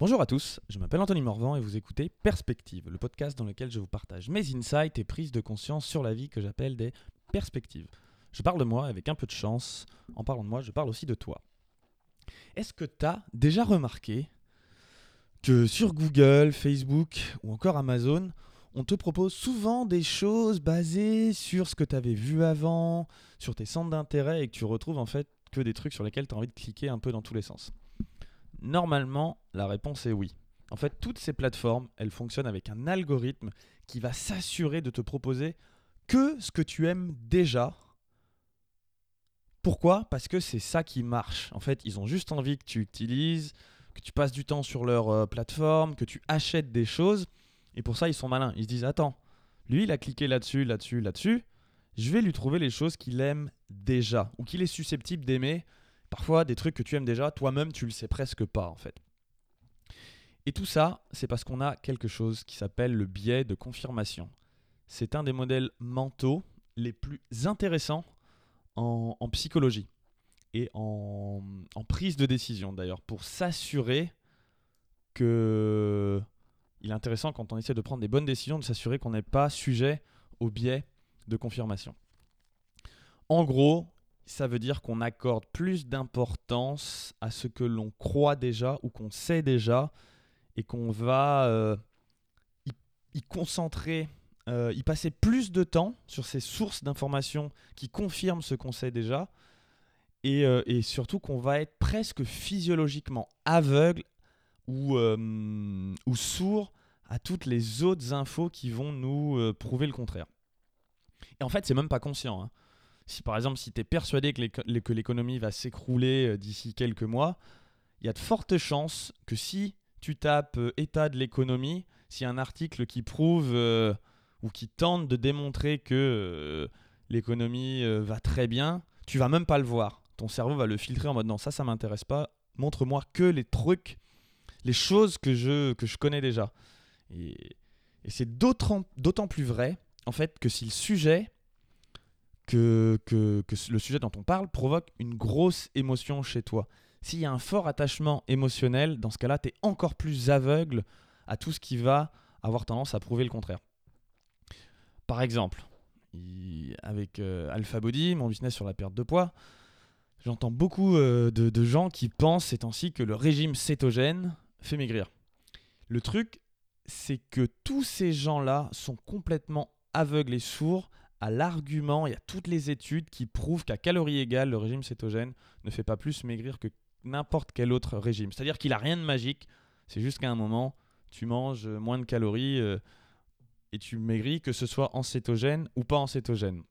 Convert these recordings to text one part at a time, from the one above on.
Bonjour à tous, je m'appelle Anthony Morvan et vous écoutez Perspective, le podcast dans lequel je vous partage mes insights et prises de conscience sur la vie que j'appelle des perspectives. Je parle de moi avec un peu de chance, en parlant de moi, je parle aussi de toi. Est-ce que tu as déjà remarqué que sur Google, Facebook ou encore Amazon, on te propose souvent des choses basées sur ce que tu avais vu avant, sur tes centres d'intérêt et que tu retrouves en fait que des trucs sur lesquels tu as envie de cliquer un peu dans tous les sens? Normalement, la réponse est oui. En fait, toutes ces plateformes, elles fonctionnent avec un algorithme qui va s'assurer de te proposer que ce que tu aimes déjà. Pourquoi? Parce que c'est ça qui marche. En fait, ils ont juste envie que tu utilises, que tu passes du temps sur leur euh, plateforme, que tu achètes des choses. Et pour ça, ils sont malins. Ils se disent, attends, lui, il a cliqué là-dessus, là-dessus, là-dessus. Je vais lui trouver les choses qu'il aime déjà ou qu'il est susceptible d'aimer Parfois, des trucs que tu aimes déjà, toi-même, tu le sais presque pas en fait. Et tout ça, c'est parce qu'on a quelque chose qui s'appelle le biais de confirmation. C'est un des modèles mentaux les plus intéressants en, psychologie et en, prise de décision d'ailleurs, pour s'assurer que... Il est intéressant quand on essaie de prendre des bonnes décisions de s'assurer qu'on n'est pas sujet au biais de confirmation. En gros, ça veut dire qu'on accorde plus d'importance à ce que l'on croit déjà ou qu'on sait déjà et qu'on va euh, y, concentrer, euh, y passer plus de temps sur ces sources d'informations qui confirment ce qu'on sait déjà et, euh, surtout qu'on va être presque physiologiquement aveugle ou, ou sourd à toutes les autres infos qui vont nous prouver le contraire. Et en fait, c'est même pas conscient. Hein. Si par exemple, si tu es persuadé que l'économie va s'écrouler euh, d'ici quelques mois, il y a de fortes chances que si tu tapes euh, état de l'économie, s'il y a un article qui prouve euh, ou qui tente de démontrer que l'économie va très bien, tu vas même pas le voir. Ton cerveau va le filtrer en mode non, ça, ça m'intéresse pas. Montre-moi que les trucs, les choses que je, que je connais déjà. Et, et c'est d'autant plus vrai, en fait, que si le sujet que, le sujet dont on parle provoque une grosse émotion chez toi. S'il y a un fort attachement émotionnel, dans ce cas-là, tu es encore plus aveugle à tout ce qui va avoir tendance à prouver le contraire. Par exemple, avec euh, Alpha Body, mon business sur la perte de poids, j'entends beaucoup euh, de, de, gens qui pensent ces temps-ci que le régime cétogène fait maigrir. Le truc, c'est que tous ces gens-là sont complètement aveugles et sourds à l'argument, il y a toutes les études qui prouvent qu'à calories égales, le régime cétogène ne fait pas plus maigrir que n'importe quel autre régime. C'est-à-dire qu'il n'a rien de magique, c'est juste qu'à un moment, tu manges moins de calories euh, et tu maigris, que ce soit en cétogène ou pas en cétogène.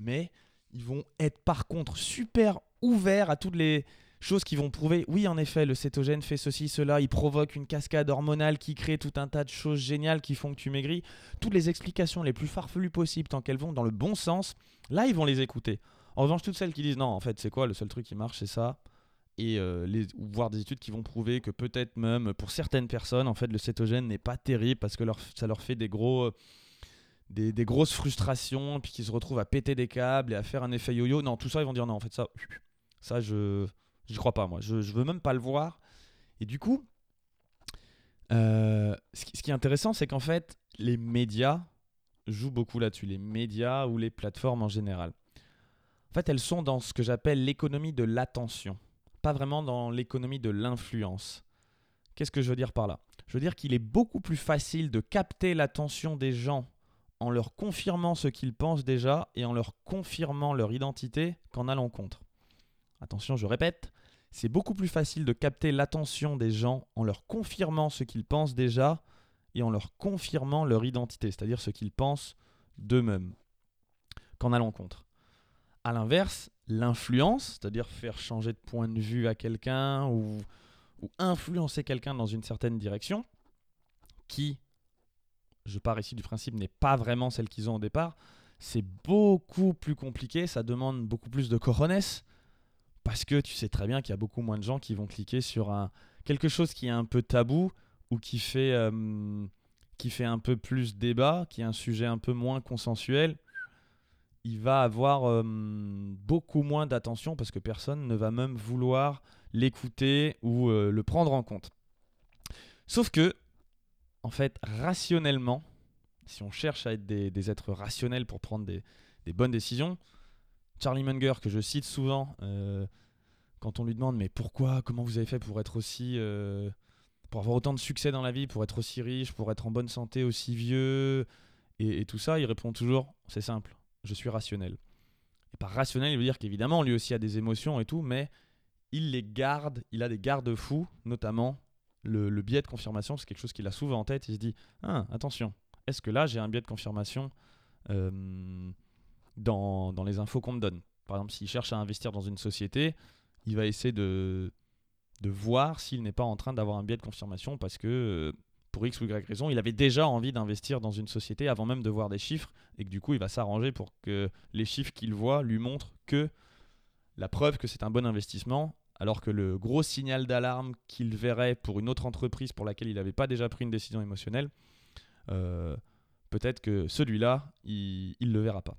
Mais ils vont être par contre super ouverts à toutes les, Choses qui vont prouver, oui, en effet, le cétogène fait ceci, cela, il provoque une cascade hormonale qui crée tout un tas de choses géniales qui font que tu maigris. Toutes les explications les plus farfelues possibles, tant qu'elles vont dans le bon sens, là, ils vont les écouter. En revanche, toutes celles qui disent non, en fait, c'est quoi le seul truc qui marche, c'est ça. Et euh, ou voir des études qui vont prouver que peut-être même pour certaines personnes, en fait, le cétogène n'est pas terrible parce que ça leur fait des gros. des, des, grosses frustrations, puis qu'ils se retrouvent à péter des câbles et à faire un effet yo-yo. Non, tout ça, ils vont dire non, en fait, ça, ça je, je crois pas, moi. Je, je veux même pas le voir. Et du coup, euh, ce, qui, est intéressant, c'est qu'en fait, les médias jouent beaucoup là-dessus. Les médias ou les plateformes en général. En fait, elles sont dans ce que j'appelle l'économie de l'attention. Pas vraiment dans l'économie de l'influence. Qu'est-ce que je veux dire par là? Je veux dire qu'il est beaucoup plus facile de capter l'attention des gens en leur confirmant ce qu'ils pensent déjà et en leur confirmant leur identité qu'en allant contre. Attention, je répète, c'est beaucoup plus facile de capter l'attention des gens en leur confirmant ce qu'ils pensent déjà et en leur confirmant leur identité, c'est-à-dire ce qu'ils pensent d'eux-mêmes, qu'en à l'encontre. A l'inverse, l'influence, c'est-à-dire faire changer de point de vue à quelqu'un ou, ou influencer quelqu'un dans une certaine direction, qui, je pars ici du principe, n'est pas vraiment celle qu'ils ont au départ, c'est beaucoup plus compliqué, ça demande beaucoup plus de coronesse, parce que tu sais très bien qu'il y a beaucoup moins de gens qui vont cliquer sur quelque chose qui est un peu tabou ou qui fait, euh, qui fait un peu plus débat, qui est un sujet un peu moins consensuel. Il va avoir euh, beaucoup moins d'attention parce que personne ne va même vouloir l'écouter ou euh, le prendre en compte. Sauf que, en fait, rationnellement, si on cherche à être des, êtres rationnels pour prendre des, bonnes décisions, Charlie Munger, que je cite souvent, euh, quand on lui demande mais pourquoi, comment vous avez fait pour être aussi, euh, pour avoir autant de succès dans la vie, pour être aussi riche, pour être en bonne santé, aussi vieux, et, tout ça, il répond toujours, c'est simple, je suis rationnel. Et par rationnel, il veut dire qu'évidemment, lui aussi a des émotions et tout, mais il les garde, il a des garde-fous, notamment le, biais de confirmation, c'est quelque chose qu'il a souvent en tête. Il se dit ah, attention, est-ce que là j'ai un biais de confirmation euh, dans, les infos qu'on me donne Par exemple, s'il cherche à investir dans une société, il va essayer de, de voir s'il n'est pas en train d'avoir un biais de confirmation parce que euh, pour X ou Y raison, il avait déjà envie d'investir dans une société avant même de voir des chiffres et que du coup il va s'arranger pour que les chiffres qu'il voit lui montrent que la preuve que c'est un bon investissement alors que le gros signal d'alarme qu'il verrait pour une autre entreprise pour laquelle il n'avait pas déjà pris une décision émotionnelle, euh, peut-être que celui-là, il ne le verra pas.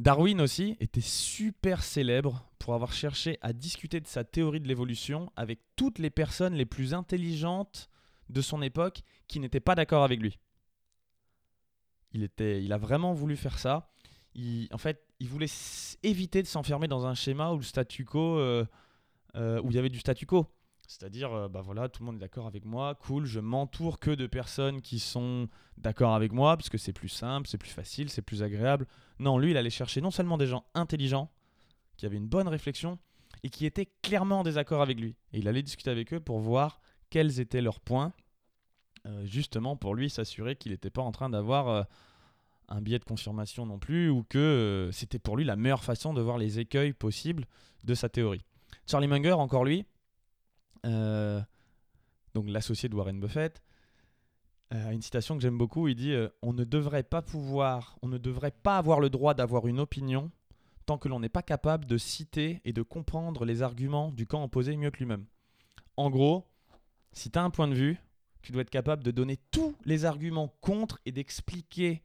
Darwin aussi était super célèbre pour avoir cherché à discuter de sa théorie de l'évolution avec toutes les personnes les plus intelligentes de son époque qui n'étaient pas d'accord avec lui. Il, était, il a vraiment voulu faire ça. en fait, il voulait éviter de s'enfermer dans un schéma où le statu quo, euh, euh, où il y avait du statu quo. C'est-à-dire, euh, bah voilà, tout le monde est d'accord avec moi, cool, je m'entoure que de personnes qui sont d'accord avec moi, puisque c'est plus simple, c'est plus facile, c'est plus agréable. Non, lui, il allait chercher non seulement des gens intelligents, qui avaient une bonne réflexion, et qui étaient clairement en désaccord avec lui. Et il allait discuter avec eux pour voir quels étaient leurs points, justement pour lui s'assurer qu'il n'était pas en train d'avoir un biais de confirmation non plus, ou que euh, c'était pour lui la meilleure façon de voir les écueils possibles de sa théorie. Charlie Munger, encore lui, euh, donc l'associé de Warren Buffett, euh, une citation que j'aime beaucoup. Il dit On ne devrait pas pouvoir, on ne devrait pas avoir le droit d'avoir une opinion tant que l'on n'est pas capable de citer et de comprendre les arguments du camp opposé mieux que lui-même. En gros, si tu as un point de vue, tu dois être capable de donner tous les arguments contre et d'expliquer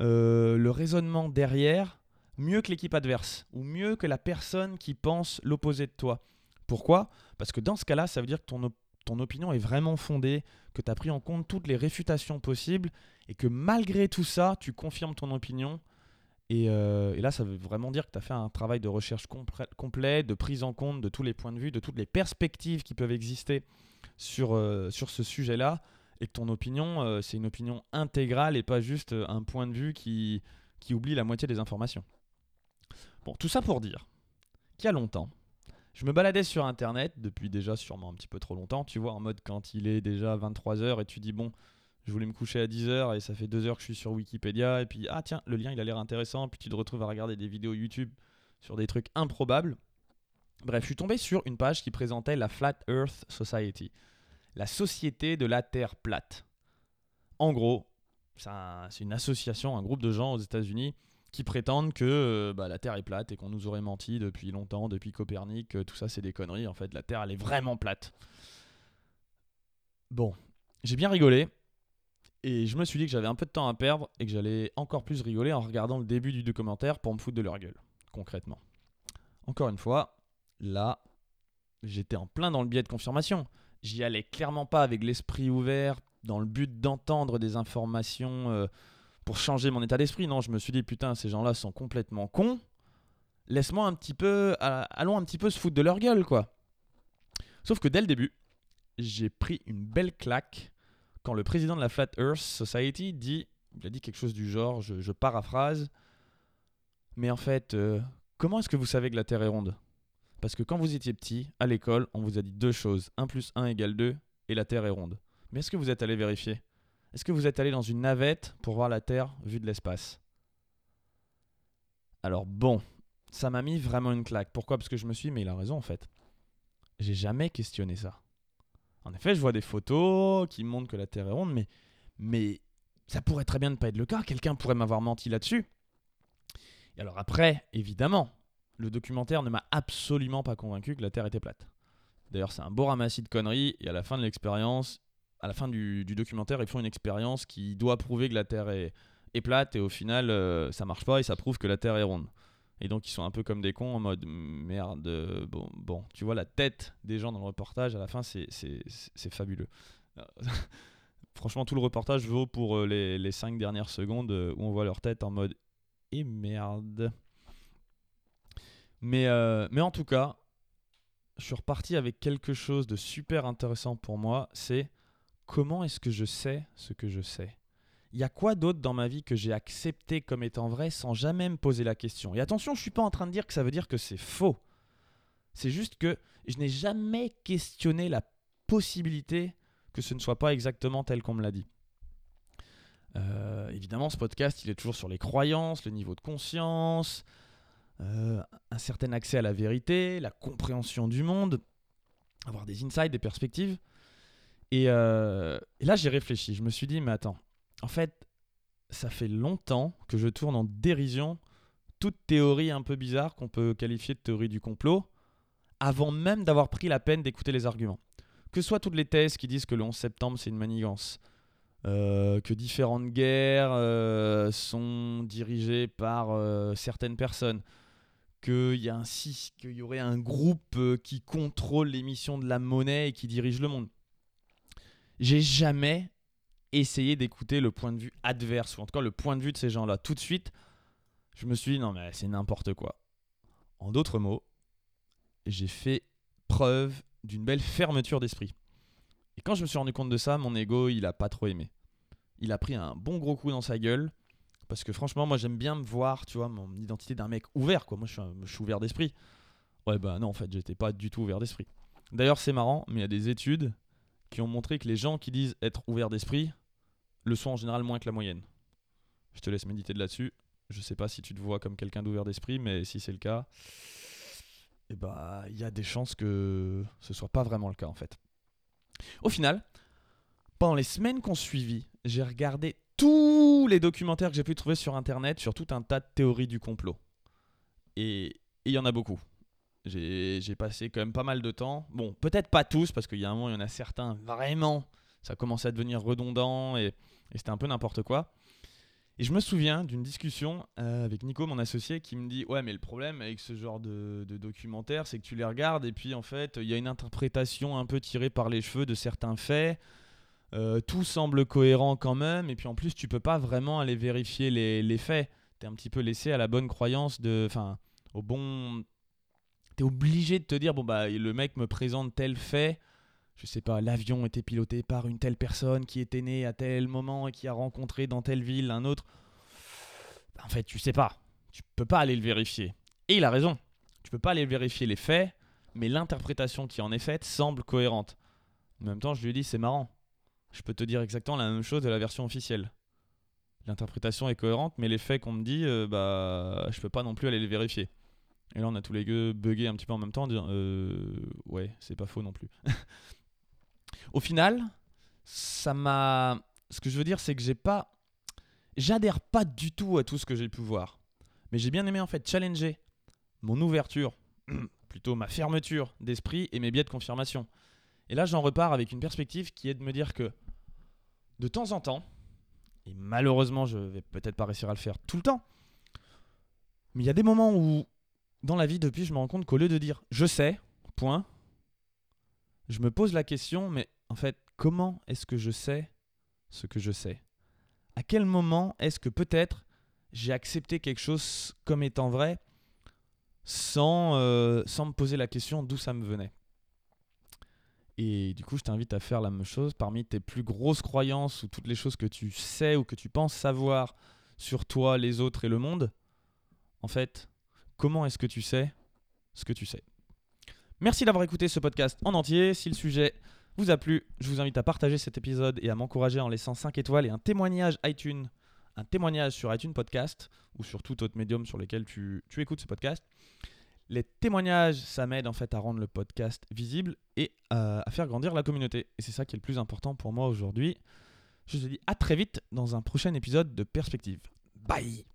euh, le raisonnement derrière mieux que l'équipe adverse ou mieux que la personne qui pense l'opposé de toi. Pourquoi? Parce que dans ce cas-là, ça veut dire que ton, ton opinion est vraiment fondée, que tu as pris en compte toutes les réfutations possibles et que malgré tout ça, tu confirmes ton opinion. Et, euh, là, ça veut vraiment dire que tu as fait un travail de recherche complet, de prise en compte de tous les points de vue, de toutes les perspectives qui peuvent exister sur, euh, sur ce sujet-là et que ton opinion, euh, c'est une opinion intégrale et pas juste un point de vue qui, qui oublie la moitié des informations. Bon, tout ça pour dire qu'il y a longtemps, je me baladais sur Internet, depuis déjà sûrement un petit peu trop longtemps, tu vois, en mode quand il est déjà 23h et tu dis, bon, je voulais me coucher à 10h et ça fait 2 heures que je suis sur Wikipédia, et puis, ah tiens, le lien il a l'air intéressant, puis tu te retrouves à regarder des vidéos YouTube sur des trucs improbables. Bref, je suis tombé sur une page qui présentait la Flat Earth Society la Société de la Terre plate. En gros, c'est une association, un groupe de gens aux États-Unis qui prétendent que euh, bah, la Terre est plate et qu'on nous aurait menti depuis longtemps, depuis Copernic, tout ça c'est des conneries. En fait, la Terre elle est vraiment plate. Bon, j'ai bien rigolé et je me suis dit que j'avais un peu de temps à perdre et que j'allais encore plus rigoler en regardant le début du documentaire pour me foutre de leur gueule, concrètement. Encore une fois, là, j'étais en plein dans le biais de confirmation. J'y allais clairement pas avec l'esprit ouvert, dans le but d'entendre des informations euh, pour changer mon état d'esprit. Non, je me suis dit, putain, ces gens-là sont complètement cons. Laisse-moi un petit peu, allons un petit peu se foutre de leur gueule, quoi. Sauf que dès le début, j'ai pris une belle claque quand le président de la Flat Earth Society dit, il a dit quelque chose du genre, je, paraphrase, mais en fait, euh, comment est-ce que vous savez que la Terre est ronde? Parce que quand vous étiez petit, à l'école, on vous a dit deux choses 1 plus 1 égale 2 et la Terre est ronde. Mais est-ce que vous êtes allé vérifier? Est-ce que vous êtes allé dans une navette pour voir la Terre vue de l'espace? Alors bon, ça m'a mis vraiment une claque. Pourquoi? Parce que je me suis mais il a raison en fait. J'ai jamais questionné ça. En effet, je vois des photos qui montrent que la Terre est ronde, mais, mais ça pourrait très bien ne pas être le cas. Quelqu'un pourrait m'avoir menti là-dessus. Et alors après, évidemment, le documentaire ne m'a absolument pas convaincu que la Terre était plate. D'ailleurs, c'est un beau ramassis de conneries, et à la fin de l'expérience, à la fin du, documentaire, ils font une expérience qui doit prouver que la Terre est, plate, et au final, euh, ça marche pas, et ça prouve que la Terre est ronde. Et donc ils sont un peu comme des cons en mode merde. euh, Bon, bon, tu vois la tête des gens dans le reportage à la fin, c'est fabuleux. Franchement, tout le reportage vaut pour euh, les, 5 dernières secondes euh, où on voit leur tête en mode et merde. Mais, mais en tout cas, je suis reparti avec quelque chose de super intéressant pour moi. C'est comment est-ce que je sais ce que je sais? Il y a quoi d'autre dans ma vie que j'ai accepté comme étant vrai sans jamais me poser la question? Et attention, je suis pas en train de dire que ça veut dire que c'est faux. C'est juste que je n'ai jamais questionné la possibilité que ce ne soit pas exactement tel qu'on me l'a dit. Euh, évidemment, ce podcast, il est toujours sur les croyances, le niveau de conscience, euh, un certain accès à la vérité, la compréhension du monde, avoir des insights, des perspectives. Et, euh, et là, j'ai réfléchi. Je me suis dit, mais attends, en fait, ça fait longtemps que je tourne en dérision toute théorie un peu bizarre qu'on peut qualifier de théorie du complot, avant même d'avoir pris la peine d'écouter les arguments. Que soit toutes les thèses qui disent que le 11 septembre, c'est une manigance, euh, que différentes guerres euh, sont dirigées par certaines personnes, qu'il y, a qu'il y aurait un groupe qui contrôle l'émission de la monnaie et qui dirige le monde. J'ai jamais essayé d'écouter le point de vue adverse, ou en tout cas le point de vue de ces gens-là. Tout de suite, je me suis dit non mais c'est n'importe quoi. En d'autres mots, j'ai fait preuve d'une belle fermeture d'esprit. Et quand je me suis rendu compte de ça, mon ego, il a pas trop aimé. Il a pris un bon gros coup dans sa gueule. Parce que franchement, moi j'aime bien me voir, tu vois, mon identité d'un mec ouvert, quoi. Moi je suis, je ouvert d'esprit. Ouais, bah non, en fait, j'étais pas du tout ouvert d'esprit. D'ailleurs, c'est marrant, mais il y a des études qui ont montré que les gens qui disent être ouverts d'esprit le sont en général moins que la moyenne. Je te laisse méditer de là-dessus. Je sais pas si tu te vois comme quelqu'un d'ouvert d'esprit, mais si c'est le cas, eh bah, il y a des chances que ce soit pas vraiment le cas en fait. Au final, pendant les semaines qu'on suivit, j'ai regardé tous les documentaires que j'ai pu trouver sur internet sur tout un tas de théories du complot. Et il y en a beaucoup. J'ai passé quand même pas mal de temps. Bon, peut-être pas tous, parce qu'il y a un moment, il y en a certains, vraiment, ça commençait à devenir redondant et, c'était un peu n'importe quoi. Et je me souviens d'une discussion euh, avec Nico, mon associé, qui me dit Ouais, mais le problème avec ce genre de, de documentaire, c'est que tu les regardes et puis en fait, il y a une interprétation un peu tirée par les cheveux de certains faits. Euh, tout semble cohérent quand même, et puis en plus, tu peux pas vraiment aller vérifier les, faits. T'es un petit peu laissé à la bonne croyance. Enfin, au bon. T'es obligé de te dire Bon, bah, le mec me présente tel fait. Je sais pas, l'avion était piloté par une telle personne qui était née à tel moment et qui a rencontré dans telle ville un autre. En fait, tu sais pas. Tu peux pas aller le vérifier. Et il a raison. Tu peux pas aller vérifier les faits, mais l'interprétation qui en est faite semble cohérente. En même temps, je lui dit c'est marrant. Je peux te dire exactement la même chose de la version officielle. L'interprétation est cohérente, mais les faits qu'on me dit, euh, bah, je peux pas non plus aller les vérifier. Et là, on a tous les deux bugué un petit peu en même temps, en disant, euh, ouais, c'est pas faux non plus. Au final, ça m'a. Ce que je veux dire, c'est que j'ai pas. J'adhère pas du tout à tout ce que j'ai pu voir. Mais j'ai bien aimé en fait challenger mon ouverture, plutôt ma fermeture d'esprit et mes biais de confirmation. Et là, j'en repars avec une perspective qui est de me dire que de temps en temps, et malheureusement, je vais peut-être pas réussir à le faire tout le temps, mais il y a des moments où, dans la vie, depuis, je me rends compte qu'au lieu de dire je sais, point, je me pose la question, mais en fait, comment est-ce que je sais ce que je sais? À quel moment est-ce que peut-être j'ai accepté quelque chose comme étant vrai sans, euh, sans me poser la question d'où ça me venait? Et du coup, je t'invite à faire la même chose. Parmi tes plus grosses croyances ou toutes les choses que tu sais ou que tu penses savoir sur toi, les autres et le monde, en fait, comment est-ce que tu sais ce que tu sais Merci d'avoir écouté ce podcast en entier. Si le sujet vous a plu, je vous invite à partager cet épisode et à m'encourager en laissant 5 étoiles et un témoignage iTunes, un témoignage sur iTunes Podcast ou sur tout autre médium sur lequel tu, écoutes ce podcast. Les témoignages, ça m'aide en fait à rendre le podcast visible et à faire grandir la communauté. Et c'est ça qui est le plus important pour moi aujourd'hui. Je te dis à très vite dans un prochain épisode de Perspective. Bye